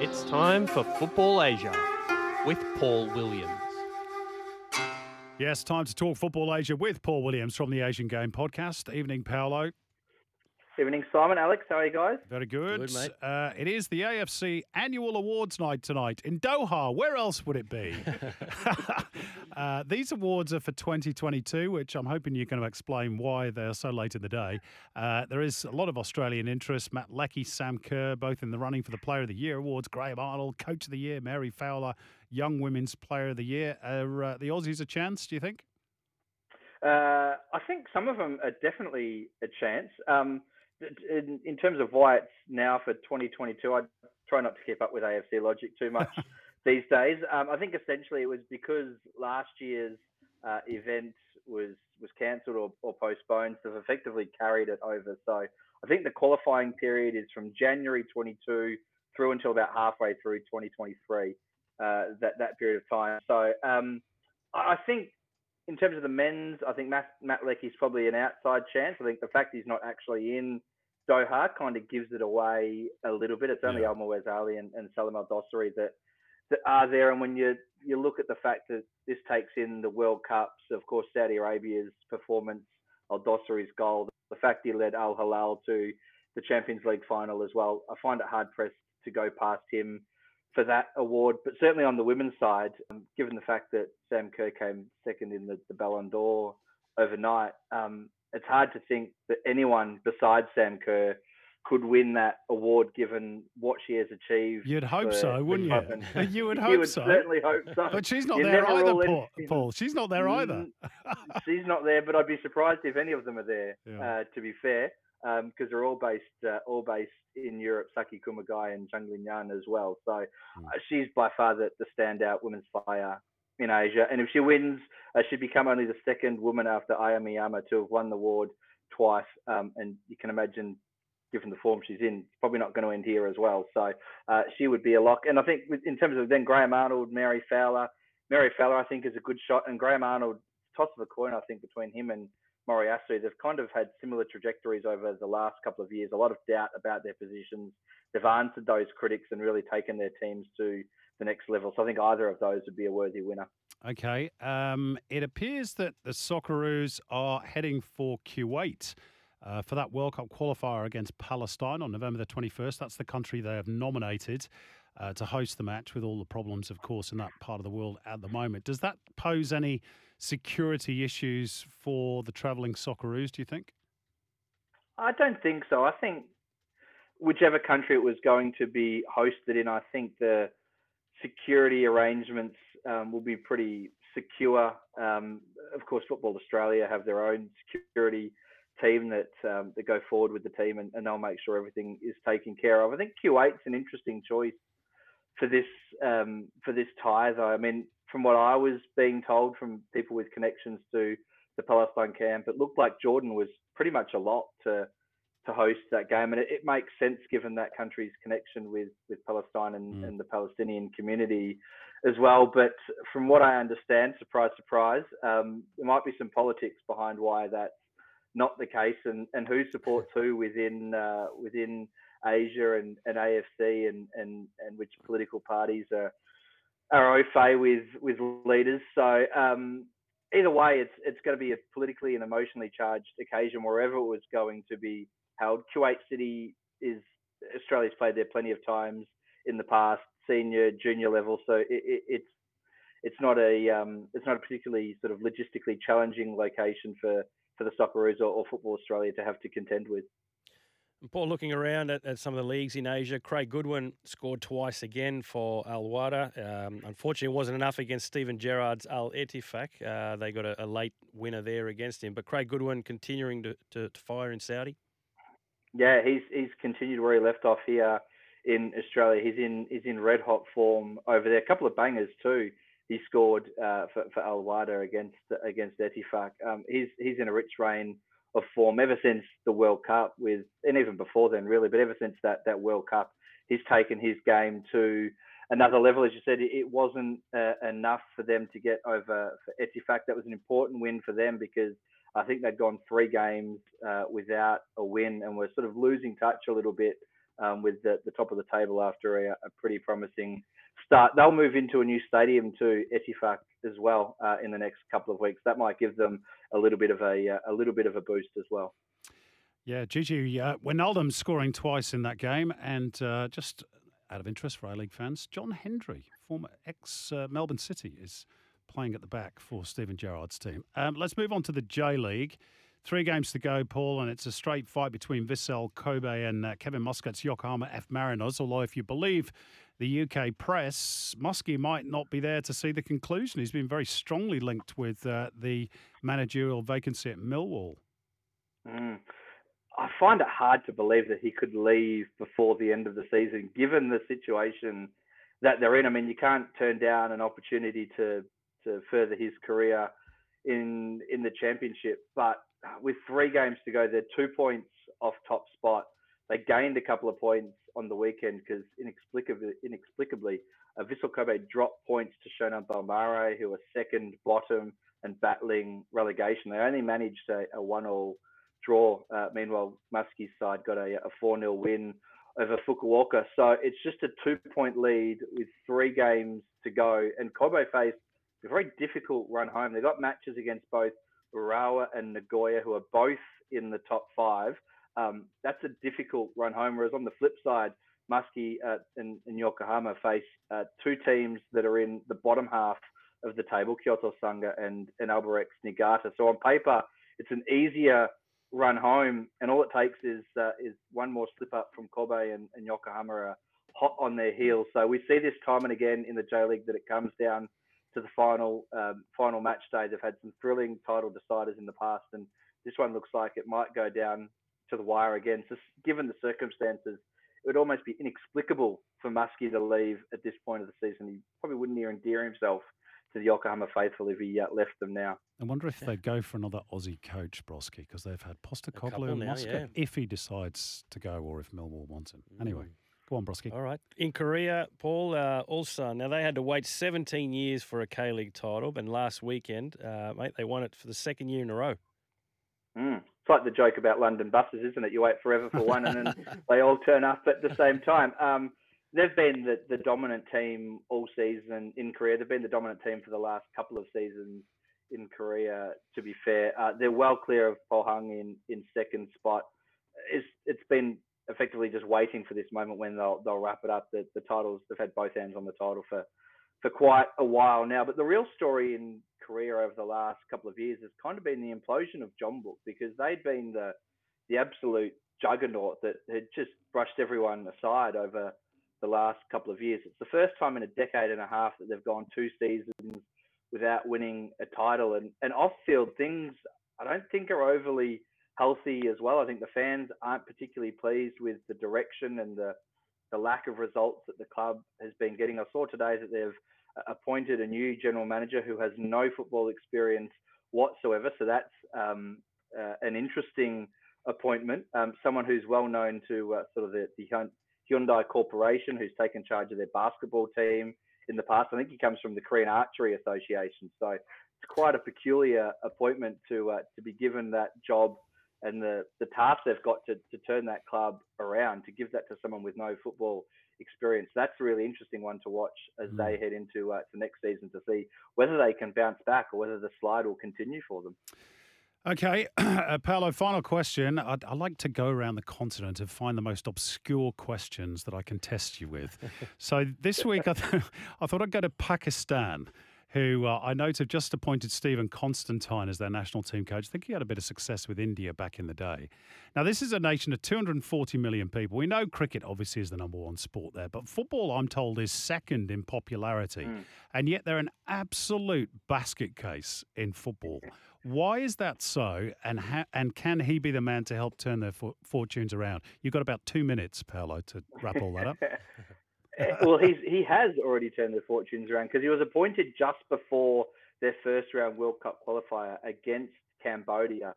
It's time for Football Asia with Paul Williams. Yes, time to talk Football Asia with Paul Williams from the Asian Game Podcast. Evening, Paolo. Evening, Simon. Alex, how are you guys? Very good. Good, mate. Uh, it is the AFC annual awards night tonight in Doha. Where else would it be? uh, these awards are for 2022, which I'm hoping you're going to explain why they're so late in the day. Uh, there is a lot of Australian interest. Matt Leckie, Sam Kerr, both in the running for the Player of the Year awards. Graham Arnold, Coach of the Year. Mary Fowler, Young Women's Player of the Year. Are uh, the Aussies a chance, do you think? Uh, I think some of them are definitely a chance. Um, in, in terms of why it's now for 2022, I try not to keep up with AFC logic too much these days. Um, I think essentially it was because last year's uh, event was was cancelled or, or postponed, so they've effectively carried it over. So I think the qualifying period is from January 22 through until about halfway through 2023. Uh, that that period of time. So um, I think in terms of the men's, I think Matt, Matt Leckie's probably an outside chance. I think the fact he's not actually in Doha kind of gives it away a little bit. It's only Yeah. Almoez Ali and, and Salim Al Dossari that that are there. And when you you look at the fact that this takes in the World Cups, of course, Saudi Arabia's performance, Al Dossari's goal, the fact he led Al Hilal to the Champions League final as well, I find it hard pressed to go past him for that award. But certainly on the women's side, um, given the fact that Sam Kerr came second in the, the Ballon d'Or overnight, um, it's hard to think that anyone besides Sam Kerr could win that award given what she has achieved. You'd hope for so, wouldn't you? You would you hope would so. certainly hope so. But she's not You there either, Paul. Paul. She's not there either. Mm, She's not there, but I'd be surprised if any of them are there. Yeah. Uh, to be fair, because they're all based uh, all based in Europe. Saki Kumagai and Zhang Linyan as well. So Hmm. uh, she's by far the, the standout women's player in Asia. And if she wins, uh, she'd become only the second woman after Aya Miyama to have won the award twice. Um, and you can imagine, given the form she's in, it's probably not going to end here as well. So uh, she would be a lock. And I think in terms of then Graham Arnold, Mary Fowler, Mary Fowler, I think is a good shot, and Graham Arnold, toss of a coin, I think between him and Moriyasu, they've kind of had similar trajectories over the last couple of years. A lot of doubt about their positions. They've answered those critics and really taken their teams to the next level. So I think either of those would be a worthy winner. Okay. Um, it appears that the Socceroos are heading for Kuwait uh, for that World Cup qualifier against Palestine on November the 21st. That's the country they have nominated uh, to host the match, with all the problems, of course, in that part of the world at the moment. Does that pose any security issues for the travelling Socceroos, do you think? I don't think so. I think whichever country it was going to be hosted in, I think the security arrangements um, will be pretty secure. Um, of course, Football Australia have their own security team that um, that go forward with the team, and, and they'll make sure everything is taken care of. I think Kuwait's an interesting choice for this um, for this tie, though. I mean, from what I was being told from people with connections to the Palestine camp, it looked like Jordan was pretty much a lot to to host that game, and it, it makes sense given that country's connection with with Palestine and, Mm. and the Palestinian community as well. But from what I understand, surprise, surprise, um, there might be some politics behind why that's not the case, and, and who supports who within uh, within Asia and, and AFC, and, and and which political parties are are au fait with with leaders. So um, either way, it's it's going to be a politically and emotionally charged occasion wherever it was going to be held. Kuwait City is Australia's played there plenty of times in the past, senior, junior level. So it, it, it's it's not a um, it's not a particularly sort of logistically challenging location for for the Socceroos or, or Football Australia to have to contend with. Paul, looking around at, at some of the leagues in Asia, Craig Goodwin scored twice again for Al Wehda. Um, unfortunately, it wasn't enough against Steven Gerrard's Al Ettifaq. Uh, they got a, a late winner there against him. But Craig Goodwin continuing to, to, to fire in Saudi. Yeah, he's he's continued where he left off here in Australia. He's in he's in red hot form over there. A couple of bangers too. He scored uh, for for Al Wehda against against Ettifaq. Um, he's he's in a rich reign of form ever since the World Cup with, and even before then really, but ever since that that World Cup, he's taken his game to another level. As you said, it, wasn't uh, enough for them to get over for Ettifaq. That was an important win for them because I think they'd gone three games uh, without a win and were sort of losing touch a little bit um, with the, the, top of the table after a, a, pretty promising start. They'll move into a new stadium to Ettifaq as well uh, in the next couple of weeks. That might give them a little bit of a uh, a little bit of a boost as well. Yeah, Gigi uh, Wijnaldum scoring twice in that game, and uh, just out of interest for A League fans, John Hendry, former ex uh, Melbourne City, is playing at the back for Steven Gerrard's team. Um, let's move on to the J League. Three games to go, Paul, and it's a straight fight between Vissel Kobe and uh, Kevin Muscat's Yokohama F Mariners. Although, if you believe the UK press, Muskie might not be there to see the conclusion. He's been very strongly linked with uh, the managerial vacancy at Millwall. Mm. I find it hard to believe that he could leave before the end of the season, given the situation that they're in. I mean, you can't turn down an opportunity to to further his career in in the championship. But with three games to go, they're two points off top spot. They gained a couple of points on the weekend because inexplicably, inexplicably, uh, Vissel Kobe dropped points to Shonan Bellmare, who are second bottom and battling relegation. They only managed a, a one-all draw. Uh, meanwhile, Muskie's side got a, a 4-0 win over Fukuoka. So it's just a two-point lead with three games to go. And Kobe faced a very difficult run home. They got matches against both Urawa and Nagoya, who are both in the top five. Um, that's a difficult run home. Whereas on the flip side, Muskie uh, and, and, Yokohama face uh, two teams that are in the bottom half of the table, Kyoto Sanga and, and Albirex Niigata. So on paper, it's an easier run home, and all it takes is uh, is one more slip up from Kobe and, and Yokohama are hot on their heels. So we see this time and again in the J League that it comes down to the final um, final match day. They've had some thrilling title deciders in the past, and this one looks like it might go down to the wire again. So, given the circumstances, it would almost be inexplicable for Muskie to leave at this point of the season. He probably wouldn't even endear himself to the Yokohama faithful if he uh, left them now. I wonder if yeah. they go for another Aussie coach, Broski, because they've had Postecoglou and Muscat, yeah. if he decides to go or if Millwall wants him. Anyway. Mm. Go on, Broski. All right. In Korea, Paul, uh, Ulsan. Now, they had to wait 17 years for a K League title, and last weekend, uh, mate, they won it for the second year in a row. Mm. It's like the joke about London buses, isn't it? You wait forever for one, and then they all turn up at the same time. Um, they've been the, the dominant team all season in Korea. They've been the dominant team for the last couple of seasons in Korea. To be fair, uh, they're well clear of Pohang in in second spot. It's it's been effectively just waiting for this moment when they'll they'll wrap it up. The the titles they've had both hands on the title for for quite a while now. But the real story in Korea over the last couple of years has kind of been the implosion of Jeonbuk because they'd been the the absolute juggernaut that had just brushed everyone aside over the last couple of years. It's the first time in a decade and a half that they've gone two seasons without winning a title. And, and off field things, I don't think are overly healthy as well. I think the fans aren't particularly pleased with the direction and the the lack of results that the club has been getting. I saw today that they've appointed a new general manager who has no football experience whatsoever. So that's um, uh, an interesting appointment. Um, someone who's well known to uh, sort of the, the, Hyundai Corporation, who's taken charge of their basketball team in the past. I think he comes from the Korean Archery Association. So it's quite a peculiar appointment to uh, to be given that job and the, the task they've got to, to turn that club around, to give that to someone with no football experience. That's a really interesting one to watch as mm. they head into uh, the next season to see whether they can bounce back or whether the slide will continue for them. Okay, uh, Paolo, final question. I'd, i like to go around the continent and find the most obscure questions that I can test you with. so this week, I, th- I thought I'd go to Pakistan who uh, I note have just appointed Stephen Constantine as their national team coach. I think he had a bit of success with India back in the day. Now, this is a nation of 240 million people. We know cricket obviously is the number one sport there, but football, I'm told, is second in popularity. Mm. And yet they're an absolute basket case in football. Why is that so? And ha- and can he be the man to help turn their fortunes around? You've got about two minutes, Paolo, to wrap all that up. Well, he's he has already turned their fortunes around because he was appointed just before their first round World Cup qualifier against Cambodia,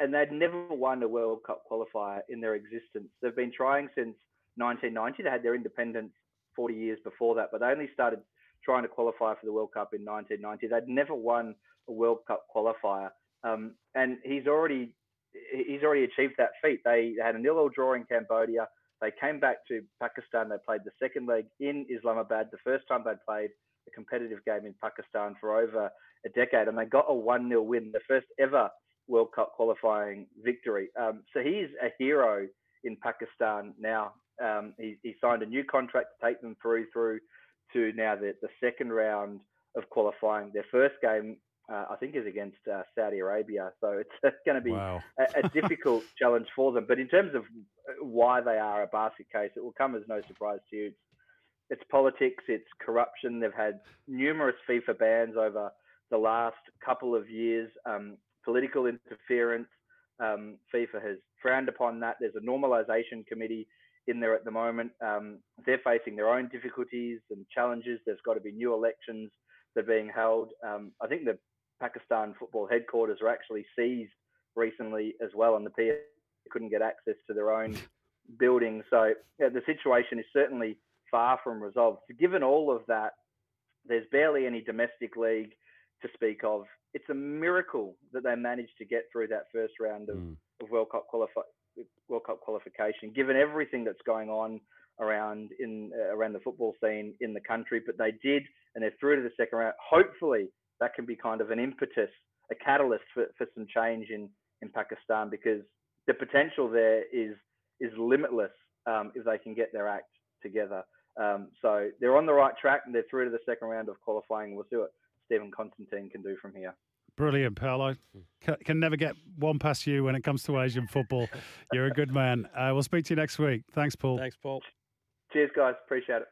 and they'd never won a World Cup qualifier in their existence. They've been trying since 1990. They had their independence 40 years before that, but they only started trying to qualify for the World Cup in 1990. They'd never won a World Cup qualifier. um, and he's already he's already achieved that feat. They had a nil-all draw in Cambodia. They came back to Pakistan. They played the second leg in Islamabad, the first time they'd played a competitive game in Pakistan for over a decade, and they got a 1 0 win, the first ever World Cup qualifying victory. Um, so he's a hero in Pakistan now. Um, he, he, signed a new contract to take them through through to now the, the second round of qualifying. Their first game, uh, I think, is against uh, Saudi Arabia. So it's, going to be wow. a, a difficult challenge for them. But in terms of uh, why they are a basket case, it will come as no surprise to you. It's, it's politics, it's corruption. They've had numerous FIFA bans over the last couple of years. Um, political interference. Um, FIFA has frowned upon that. There's a normalisation committee in there at the moment. Um, they're facing their own difficulties and challenges. There's got to be new elections that are being held. Um, I think the Pakistan football headquarters were actually seized recently as well, and the PA couldn't get access to their own building. So yeah, the situation is certainly far from resolved. So given all of that, there's barely any domestic league to speak of. It's a miracle that they managed to get through that first round of, mm. of World Cup qualifi- World Cup qualification, given everything that's going on around in uh, around the football scene in the country. But they did, and they're through to the second round. Hopefully, that can be kind of an impetus, a catalyst for, for some change in in Pakistan because the potential there is is limitless um, if they can get their act together. Um, so they're on the right track and they're through to the second round of qualifying. We'll see what Stephen Constantine can do from here. Brilliant, Paolo. Can, can never get one past you when it comes to Asian football. You're a good man. Uh, we'll speak to you next week. Thanks, Paul. Thanks, Paul. Cheers, guys. Appreciate it.